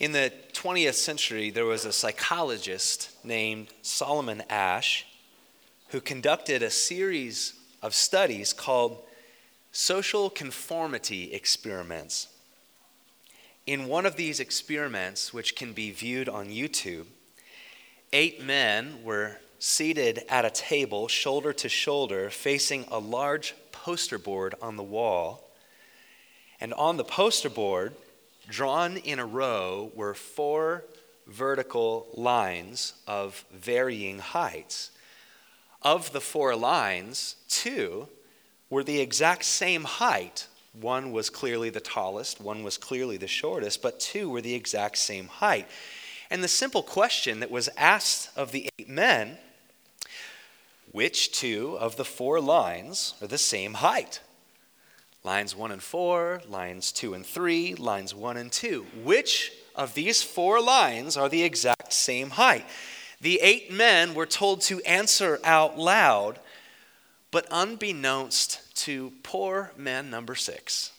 In the 20th century, there was a psychologist named Solomon Asch who conducted a series of studies called social conformity experiments. In one of these experiments, which can be viewed on YouTube, eight men were seated at a table, shoulder to shoulder, facing a large poster board on the wall. And on the poster board, drawn in a row, were four vertical lines of varying heights. Of the four lines, two were the exact same height. One was clearly the tallest, one was clearly the shortest, but two were the exact same height. And the simple question that was asked of the eight men which two of the four lines are the same height? Lines 1 and 4, lines 2 and 3, lines 1 and 2. Which of these four lines are the exact same height? The eight men were told to answer out loud, but unbeknownst to poor man number six,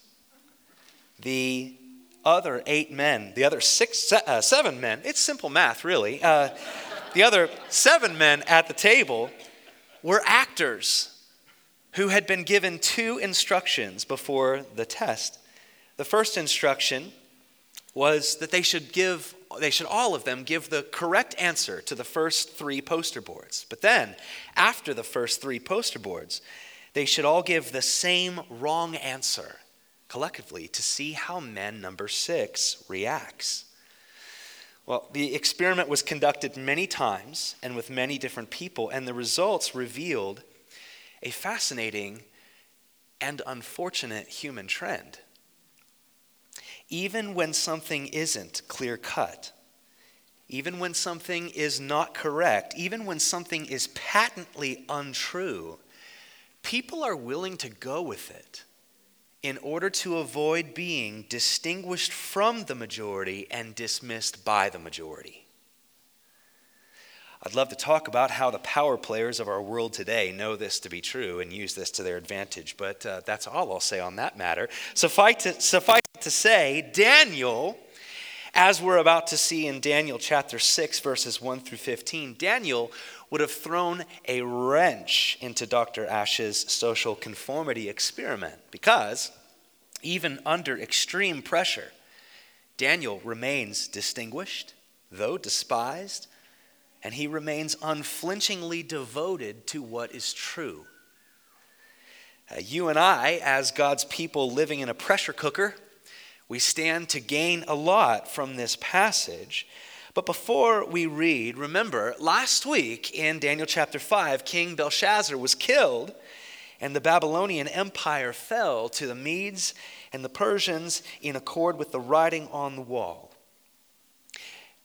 the other eight men, the other six, uh, seven men, it's simple math, really. Uh, the other seven men at the table were actors who had been given two instructions before the test. The first instruction was that they should give they should all of them give the correct answer to the first 3 poster boards. But then, after the first 3 poster boards, they should all give the same wrong answer collectively to see how man number 6 reacts. Well, the experiment was conducted many times and with many different people, and the results revealed a fascinating and unfortunate human trend. Even when something isn't clear cut, even when something is not correct, even when something is patently untrue, people are willing to go with it in order to avoid being distinguished from the majority and dismissed by the majority. I'd love to talk about how the power players of our world today know this to be true and use this to their advantage, but uh, that's all I'll say on that matter. Suffice to, suffice to say, Daniel, as we're about to see in Daniel chapter 6, verses 1 through 15, Daniel would have thrown a wrench into Dr. Asch's social conformity experiment because even under extreme pressure, Daniel remains distinguished, though despised, and he remains unflinchingly devoted to what is true. Uh, you and I, as God's people living in a pressure cooker, we stand to gain a lot from this passage but before we read, remember, last week in Daniel chapter 5, King Belshazzar was killed, and the Babylonian Empire fell to the Medes and the Persians in accord with the writing on the wall.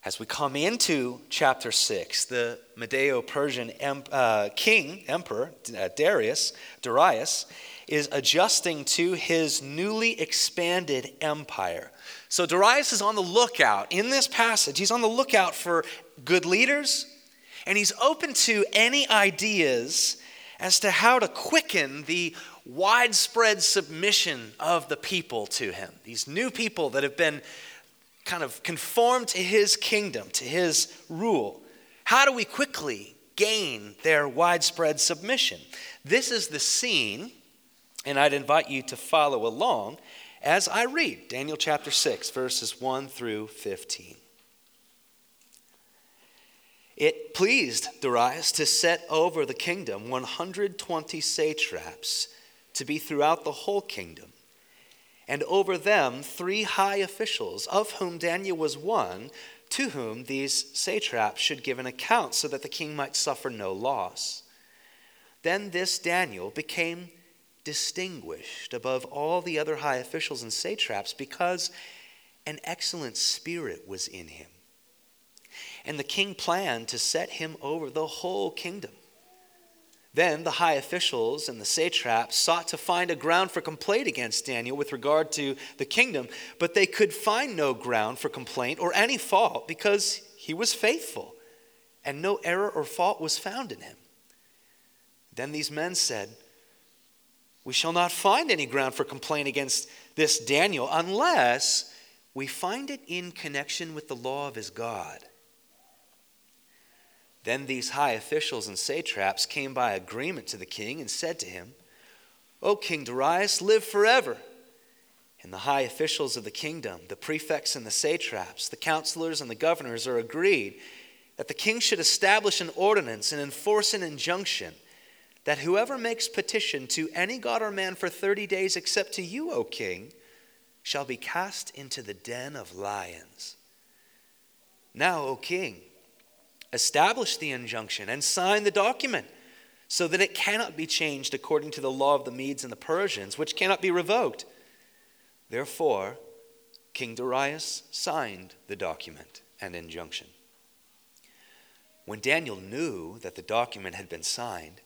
As we come into chapter 6, the Medeo Persian uh, king, emperor, uh, Darius, Darius, is adjusting to his newly expanded empire. So Darius is on the lookout in this passage. He's on the lookout for good leaders, and he's open to any ideas as to how to quicken the widespread submission of the people to him. These new people that have been kind of conform to his kingdom, to his rule. How do we quickly gain their widespread submission? This is the scene, and I'd invite you to follow along as I read Daniel chapter 6, verses 1 through 15. It pleased Darius to set over the kingdom 120 satraps to be throughout the whole kingdom, and over them three high officials, of whom Daniel was one, to whom these satraps should give an account so that the king might suffer no loss. Then this Daniel became distinguished above all the other high officials and satraps because an excellent spirit was in him. And the king planned to set him over the whole kingdom. Then the high officials and the satraps sought to find a ground for complaint against Daniel with regard to the kingdom, but they could find no ground for complaint or any fault because he was faithful and no error or fault was found in him. Then these men said, we shall not find any ground for complaint against this Daniel unless we find it in connection with the law of his God. Then these high officials and satraps came by agreement to the king and said to him, O King Darius, live forever. And the high officials of the kingdom, the prefects and the satraps, the counselors and the governors are agreed that the king should establish an ordinance and enforce an injunction that whoever makes petition to any god or man for 30 days except to you, O king, shall be cast into the den of lions. Now, O king, establish the injunction and sign the document so that it cannot be changed according to the law of the Medes and the Persians, which cannot be revoked. Therefore, King Darius signed the document and injunction. When Daniel knew that the document had been signed,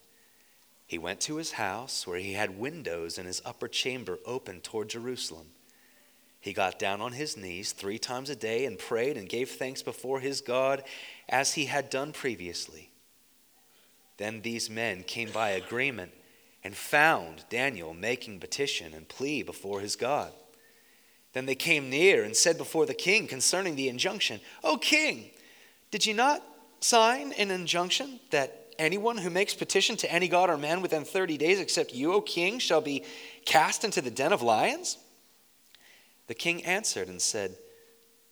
he went to his house where he had windows in his upper chamber open toward Jerusalem. He got down on his knees three times a day and prayed and gave thanks before his God as he had done previously. Then these men came by agreement and found Daniel making petition and plea before his God. Then they came near and said before the king concerning the injunction, O king, did you not sign an injunction that anyone who makes petition to any god or man within 30 days except you, O king, shall be cast into the den of lions? The king answered and said,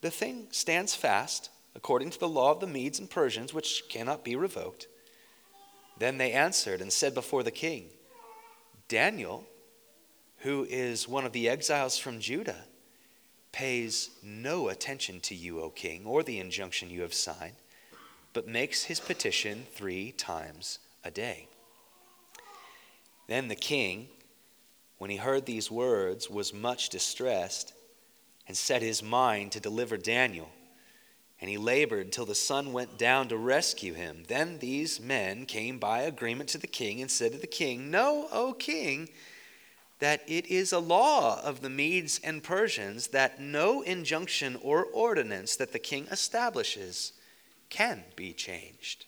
The thing stands fast according to the law of the Medes and Persians, which cannot be revoked. Then they answered and said before the king, Daniel, who is one of the exiles from Judah, pays no attention to you, O king, or the injunction you have signed, but makes his petition three times a day. Then the king, when he heard these words, was much distressed and set his mind to deliver Daniel. And he labored till the sun went down to rescue him. Then these men came by agreement to the king and said to the king, Know, O king, that it is a law of the Medes and Persians that no injunction or ordinance that the king establishes can be changed.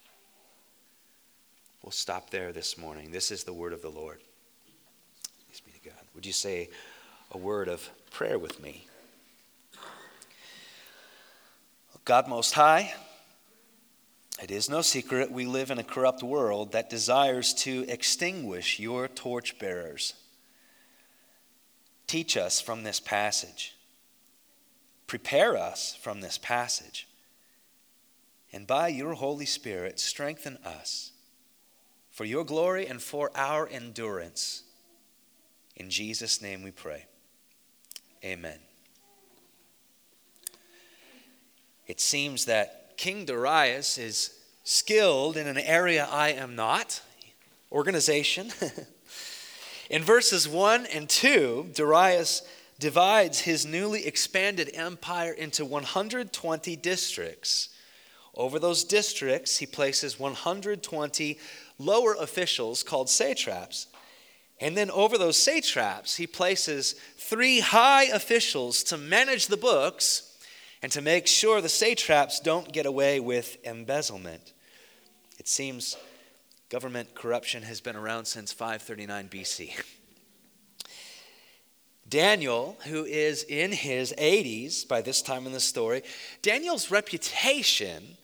We'll stop there this morning. This is the word of the Lord. Thanks be to God. Would you say a word of prayer with me? God Most High, it is no secret we live in a corrupt world that desires to extinguish your torchbearers. Teach us from this passage. Prepare us from this passage. And by your Holy Spirit, strengthen us for your glory and for our endurance. In Jesus' name we pray. Amen. It seems that King Darius is skilled in an area I am not organization. in verses 1 and 2, Darius divides his newly expanded empire into 120 districts. Over those districts, he places 120 lower officials called satraps. And then over those satraps, he places three high officials to manage the books and to make sure the satraps don't get away with embezzlement. It seems government corruption has been around since 539 BC. Daniel, who is in his 80s by this time in the story, Daniel's reputation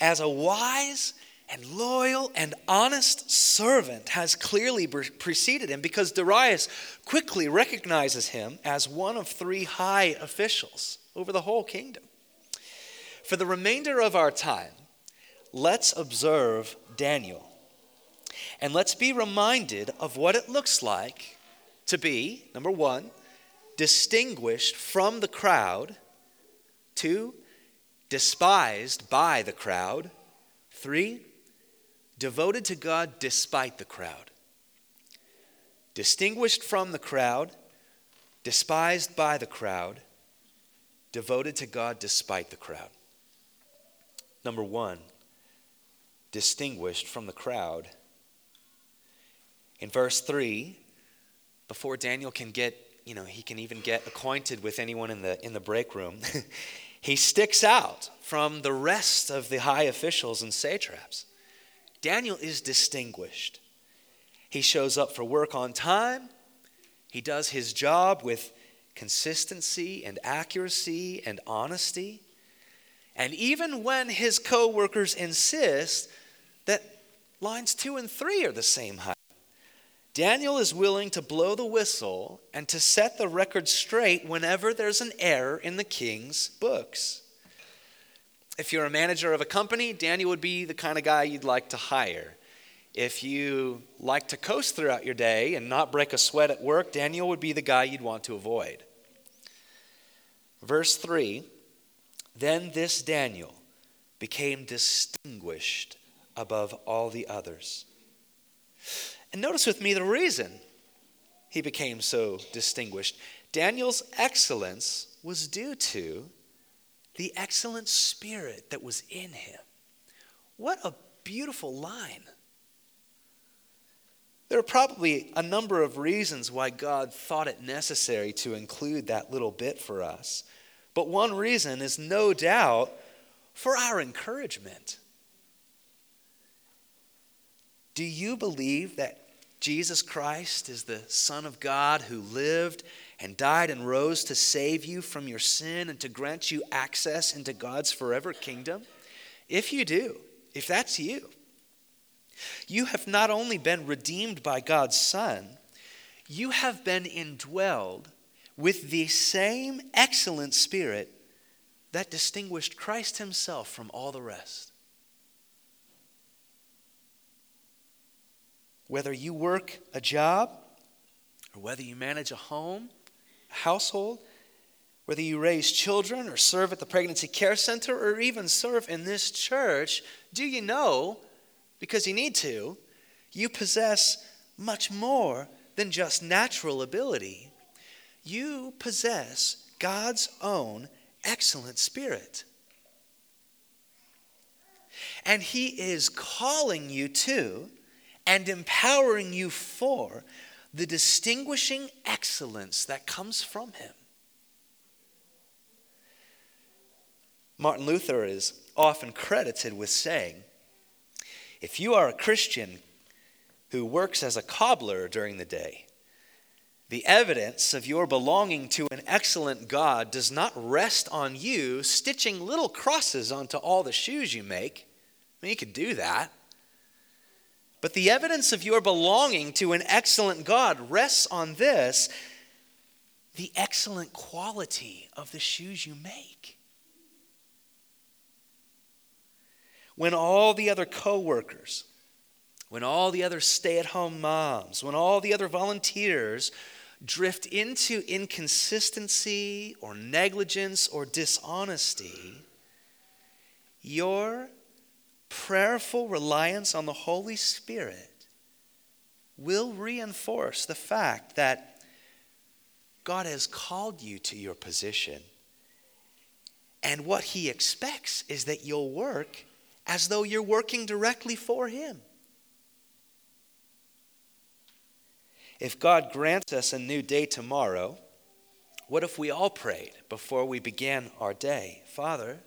as a wise and loyal and honest servant has clearly preceded him because Darius quickly recognizes him as one of three high officials over the whole kingdom. For the remainder of our time, let's observe Daniel. And let's be reminded of what it looks like to be, number one, distinguished from the crowd, two, despised by the crowd, three, devoted to God despite the crowd. Distinguished from the crowd, despised by the crowd, devoted to God despite the crowd. Number one, distinguished from the crowd. In verse 3, before Daniel can get, you know, he can even get acquainted with anyone in the, in the break room, he sticks out from the rest of the high officials and satraps. Daniel is distinguished. He shows up for work on time, he does his job with consistency and accuracy and honesty. And even when his coworkers insist that lines 2 and 3 are the same height, Daniel is willing to blow the whistle and to set the record straight whenever there's an error in the king's books. If you're a manager of a company, Daniel would be the kind of guy you'd like to hire. If you like to coast throughout your day and not break a sweat at work, Daniel would be the guy you'd want to avoid. Verse 3 Then this Daniel became distinguished above all the others. And notice with me the reason he became so distinguished. Daniel's excellence was due to the excellent spirit that was in him. What a beautiful line. There are probably a number of reasons why God thought it necessary to include that little bit for us. But one reason is no doubt for our encouragement. Do you believe that Jesus Christ is the Son of God who lived and died and rose to save you from your sin and to grant you access into God's forever kingdom? If you do, if that's you, you have not only been redeemed by God's Son, you have been indwelled with the same excellent spirit that distinguished Christ Himself from all the rest. Whether you work a job, or whether you manage a home, household, whether you raise children or serve at the pregnancy care center or even serve in this church, do you know, because you need to, you possess much more than just natural ability. You possess God's own excellent spirit. And He is calling you to and empowering you for the distinguishing excellence that comes from him. Martin Luther is often credited with saying, If you are a Christian who works as a cobbler during the day, the evidence of your belonging to an excellent God does not rest on you stitching little crosses onto all the shoes you make. I mean, you could do that. But the evidence of your belonging to an excellent God rests on this the excellent quality of the shoes you make. When all the other coworkers, when all the other stay at home moms, when all the other volunteers drift into inconsistency or negligence or dishonesty, your prayerful reliance on the Holy Spirit will reinforce the fact that God has called you to your position. And what He expects is that you'll work as though you're working directly for Him. If God grants us a new day tomorrow, what if we all prayed before we began our day? Father,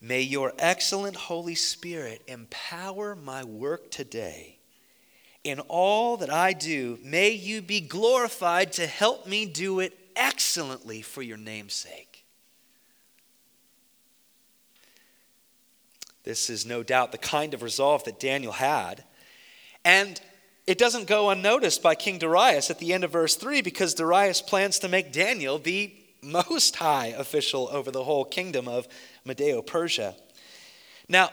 May your excellent Holy Spirit empower my work today. In all that I do, may you be glorified to help me do it excellently for your name's sake. This is no doubt the kind of resolve that Daniel had. And it doesn't go unnoticed by King Darius at the end of verse 3 because Darius plans to make Daniel the most high official over the whole kingdom of Medo Persia. Now,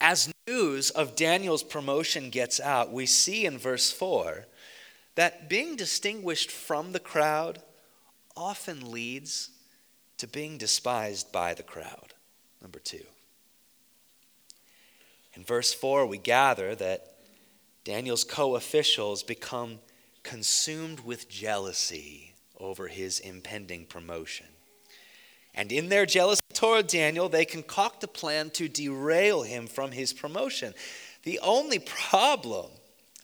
as news of Daniel's promotion gets out, we see in verse 4 that being distinguished from the crowd often leads to being despised by the crowd. Number two. In verse 4, we gather that Daniel's co officials become consumed with jealousy over his impending promotion. And in their jealousy toward Daniel, they concoct a plan to derail him from his promotion. The only problem,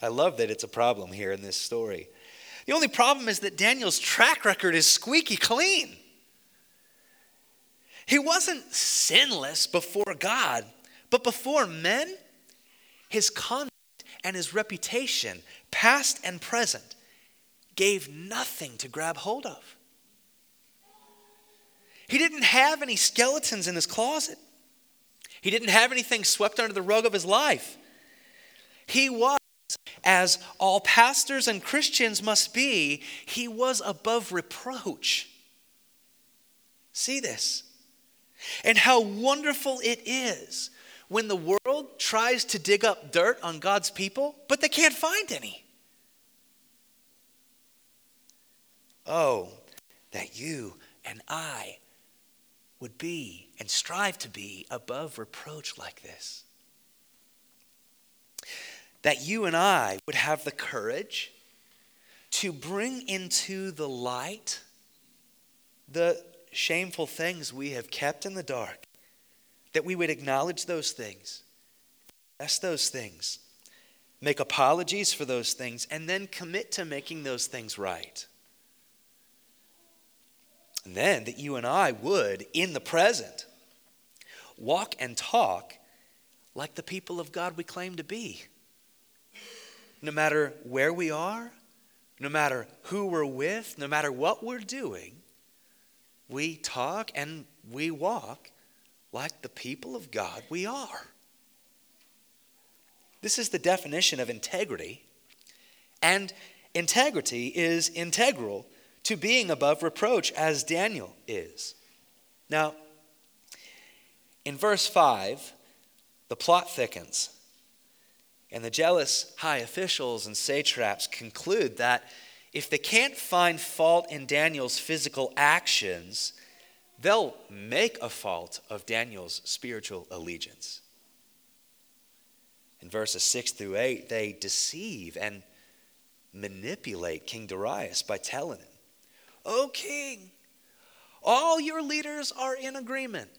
I love that it's a problem here in this story. The only problem is that Daniel's track record is squeaky clean. He wasn't sinless before God, but before men, his conduct and his reputation, past and present, gave nothing to grab hold of. He didn't have any skeletons in his closet. He didn't have anything swept under the rug of his life. He was, as all pastors and Christians must be, he was above reproach. See this. And how wonderful it is when the world tries to dig up dirt on God's people, but they can't find any. Oh, that you and I would be and strive to be above reproach like this. That you and I would have the courage to bring into the light the shameful things we have kept in the dark, that we would acknowledge those things, confess those things, make apologies for those things, and then commit to making those things right. And then that you and I would, in the present, walk and talk like the people of God we claim to be. No matter where we are, no matter who we're with, no matter what we're doing, we talk and we walk like the people of God we are. This is the definition of integrity, and integrity is integral to being above reproach, as Daniel is. Now, in verse 5, the plot thickens, and the jealous high officials and satraps conclude that if they can't find fault in Daniel's physical actions, they'll make a fault of Daniel's spiritual allegiance. In verses 6 through 8, they deceive and manipulate King Darius by telling him, O king, all your leaders are in agreement.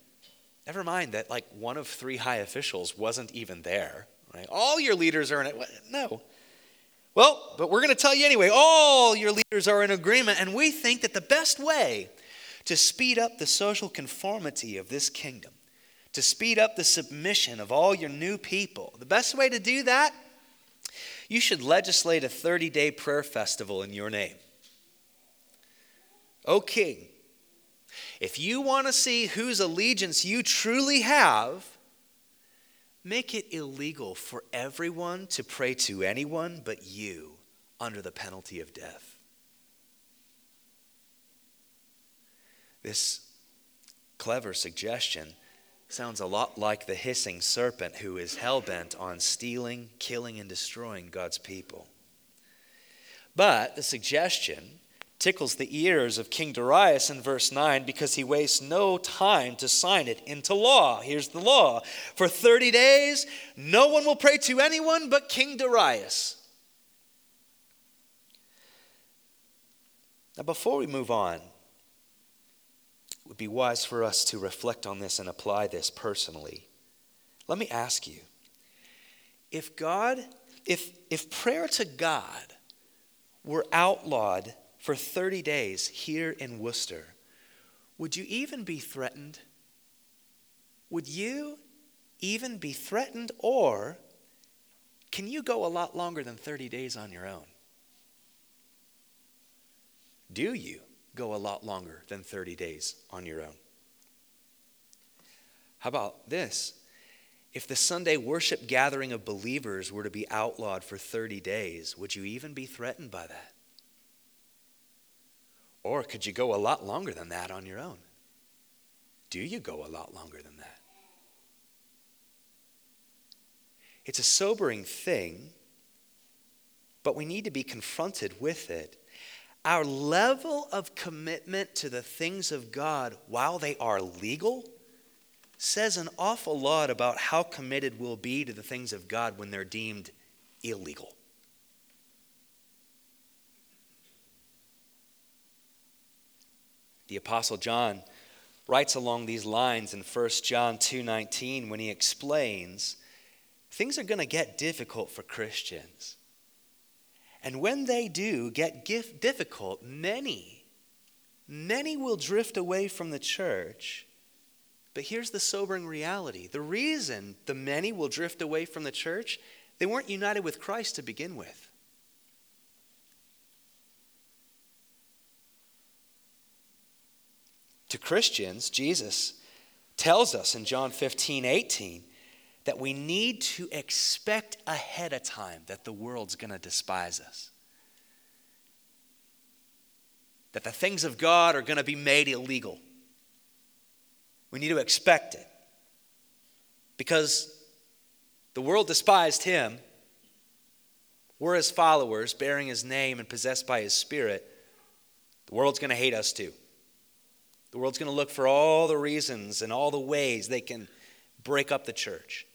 Never mind that, like, one of three high officials wasn't even there, right? All your leaders are in it. No. Well, but we're going to tell you anyway. All your leaders are in agreement, and we think that the best way to speed up the social conformity of this kingdom, to speed up the submission of all your new people, the best way to do that, you should legislate a 30 day prayer festival in your name. O king, if you want to see whose allegiance you truly have, Make it illegal for everyone to pray to anyone but you under the penalty of death. This clever suggestion sounds a lot like the hissing serpent who is hell bent on stealing, killing, and destroying God's people. But the suggestion tickles the ears of King Darius in verse 9 because he wastes no time to sign it into law. Here's the law For 30 days, no one will pray to anyone but King Darius. Now, before we move on, it would be wise for us to reflect on this and apply this personally. Let me ask you if God, if, if prayer to God were outlawed for 30 days here in Worcester, would you even be threatened? Would you even be threatened, or can you go a lot longer than 30 days on your own? Do you go a lot longer than 30 days on your own? How about this? If the Sunday worship gathering of believers were to be outlawed for 30 days, would you even be threatened by that? Or could you go a lot longer than that on your own? Do you go a lot longer than that? It's a sobering thing, but we need to be confronted with it. Our level of commitment to the things of God while they are legal says an awful lot about how committed we'll be to the things of God when they're deemed illegal. The apostle John writes along these lines in 1 John 2:19 when he explains things are going to get difficult for Christians. And when they do get difficult, many many will drift away from the church. But here's the sobering reality. The reason the many will drift away from the church, they weren't united with Christ to begin with. To Christians, Jesus tells us in John 15, 18, that we need to expect ahead of time that the world's going to despise us. That the things of God are going to be made illegal. We need to expect it. Because the world despised him. We're his followers, bearing his name and possessed by his spirit. The world's going to hate us too. The world's going to look for all the reasons and all the ways they can break up the church.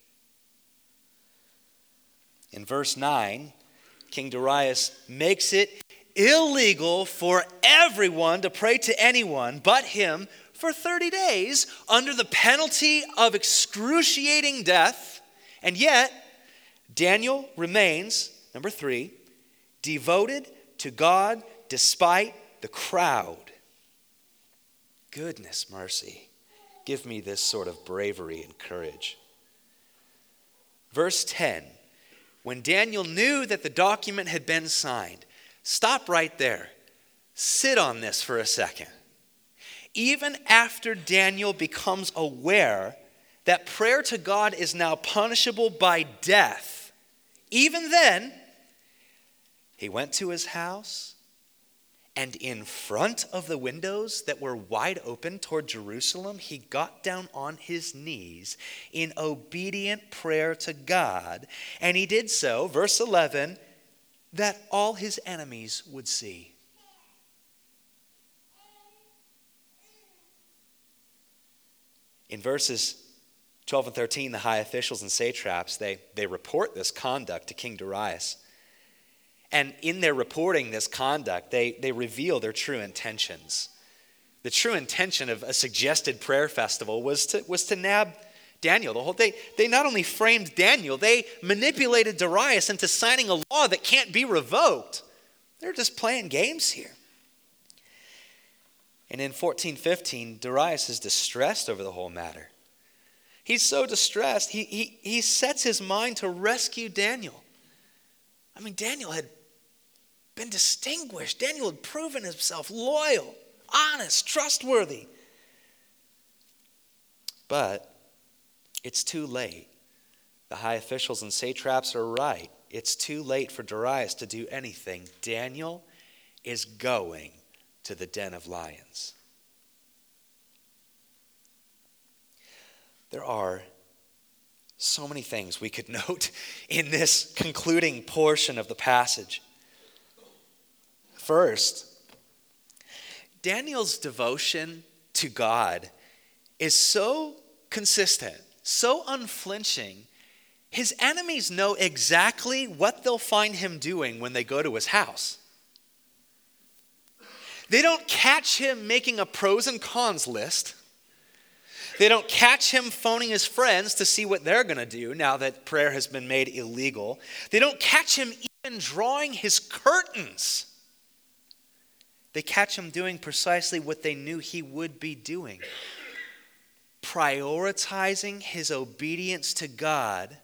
In verse 9, King Darius makes it illegal for everyone to pray to anyone but him for 30 days under the penalty of excruciating death. And yet, Daniel remains, number three, devoted to God despite the crowd. Goodness mercy. Give me this sort of bravery and courage. Verse 10 When Daniel knew that the document had been signed, stop right there. Sit on this for a second. Even after Daniel becomes aware that prayer to God is now punishable by death, even then, he went to his house and in front of the windows that were wide open toward Jerusalem, he got down on his knees in obedient prayer to God. And he did so, verse 11, that all his enemies would see. In verses 12 and 13, the high officials and satraps, they, they report this conduct to King Darius. And in their reporting this conduct, they, they reveal their true intentions. The true intention of a suggested prayer festival was to, was to nab Daniel. The whole they, they not only framed Daniel, they manipulated Darius into signing a law that can't be revoked. They're just playing games here. And in 1415, Darius is distressed over the whole matter. He's so distressed, he, he, he sets his mind to rescue Daniel. I mean, Daniel had been distinguished. Daniel had proven himself loyal, honest, trustworthy. But it's too late. The high officials and satraps are right. It's too late for Darius to do anything. Daniel is going to the den of lions. There are so many things we could note in this concluding portion of the passage. First, Daniel's devotion to God is so consistent, so unflinching. His enemies know exactly what they'll find him doing when they go to his house. They don't catch him making a pros and cons list. They don't catch him phoning his friends to see what they're going to do now that prayer has been made illegal. They don't catch him even drawing his curtains they catch him doing precisely what they knew he would be doing prioritizing his obedience to God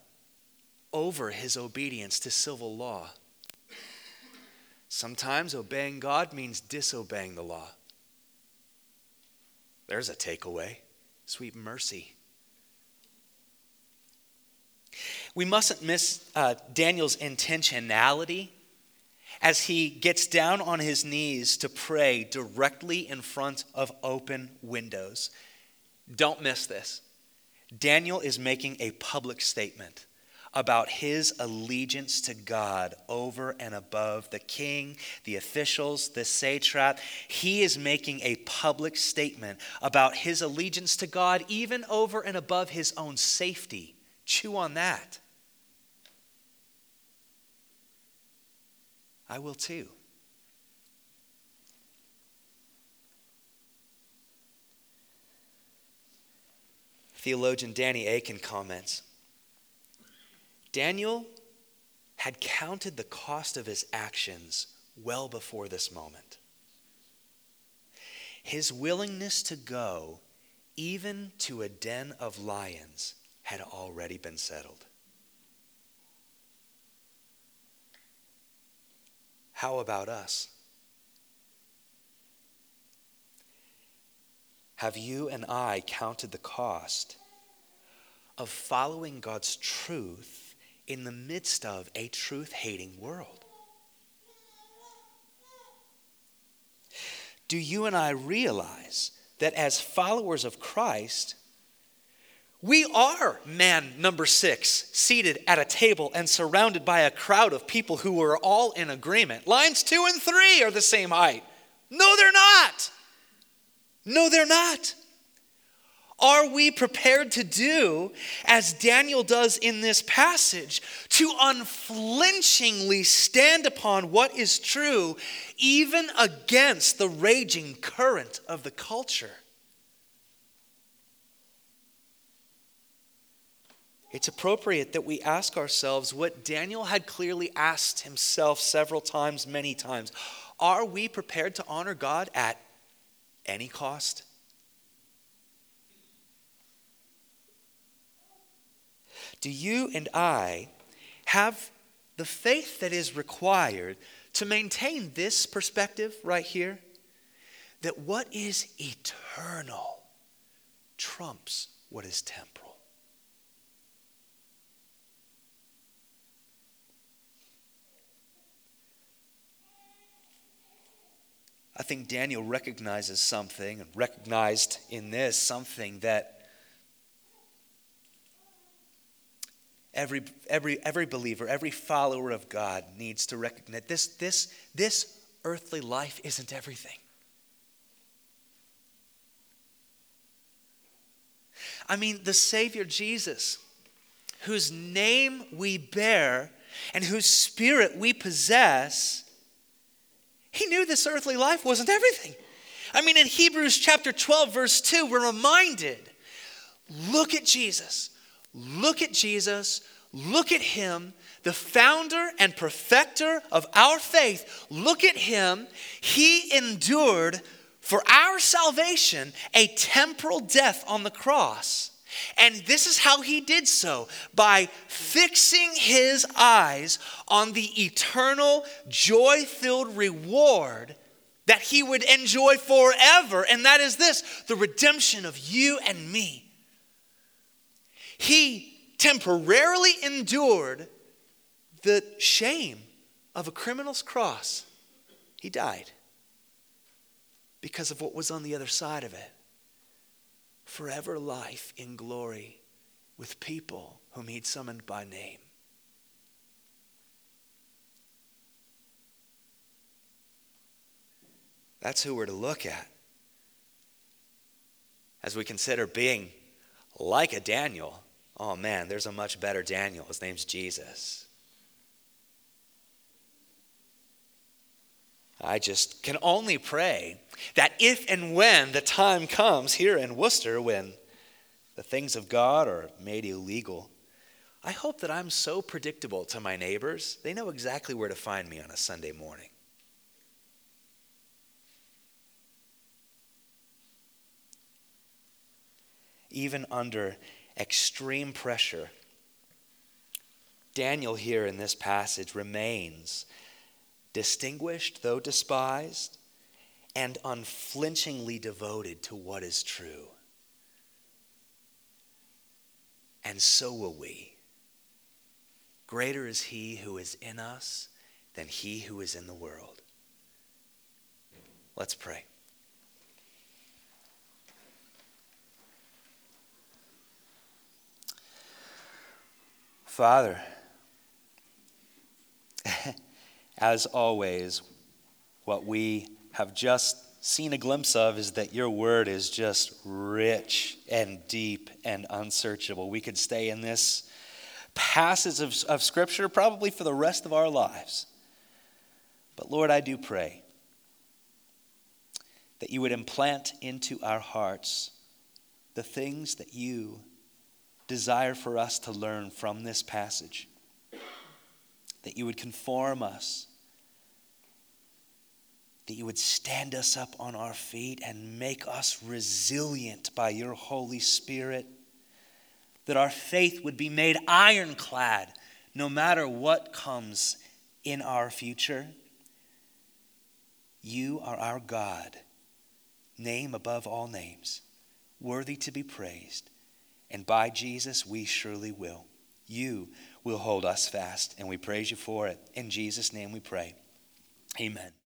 over his obedience to civil law. Sometimes obeying God means disobeying the law. There's a takeaway sweet mercy. We mustn't miss uh, Daniel's intentionality as he gets down on his knees to pray directly in front of open windows. Don't miss this. Daniel is making a public statement about his allegiance to God over and above the king, the officials, the satrap. He is making a public statement about his allegiance to God, even over and above his own safety. Chew on that. I will too. Theologian Danny Akin comments Daniel had counted the cost of his actions well before this moment. His willingness to go, even to a den of lions, had already been settled. How about us? have you and I counted the cost of following God's truth in the midst of a truth hating world? Do you and I realize that as followers of Christ, we are man number six, seated at a table and surrounded by a crowd of people who are all in agreement. Lines two and three are the same height. No, they're not. No, they're not. Are we prepared to do as Daniel does in this passage to unflinchingly stand upon what is true, even against the raging current of the culture? It's appropriate that we ask ourselves what Daniel had clearly asked himself several times, many times. Are we prepared to honor God at any cost? Do you and I have the faith that is required to maintain this perspective right here? That what is eternal trumps what is temporal. I think Daniel recognizes something and recognized in this something that every, every, every believer, every follower of God needs to recognize this, this, this earthly life isn't everything. I mean, the Savior Jesus, whose name we bear and whose spirit we possess, he knew this earthly life wasn't everything. I mean, in Hebrews chapter 12, verse 2, we're reminded look at Jesus. Look at Jesus. Look at him, the founder and perfecter of our faith. Look at him. He endured for our salvation a temporal death on the cross. And this is how he did so by fixing his eyes on the eternal, joy filled reward that he would enjoy forever. And that is this the redemption of you and me. He temporarily endured the shame of a criminal's cross. He died because of what was on the other side of it forever life in glory with people whom he'd summoned by name. That's who we're to look at as we consider being like a Daniel. Oh man, there's a much better Daniel. His name's Jesus. I just can only pray that if and when the time comes here in Worcester when the things of God are made illegal, I hope that I'm so predictable to my neighbors, they know exactly where to find me on a Sunday morning. Even under extreme pressure, Daniel here in this passage remains distinguished though despised, and unflinchingly devoted to what is true. And so will we. Greater is he who is in us than he who is in the world. Let's pray. Father, As always, what we have just seen a glimpse of is that your word is just rich and deep and unsearchable. We could stay in this passage of, of Scripture probably for the rest of our lives. But Lord, I do pray that you would implant into our hearts the things that you desire for us to learn from this passage, that you would conform us that you would stand us up on our feet and make us resilient by your Holy Spirit, that our faith would be made ironclad no matter what comes in our future. You are our God, name above all names. worthy to be praised. And by Jesus, we surely will. You will hold us fast, and we praise you for it. In Jesus' name we pray. Amen.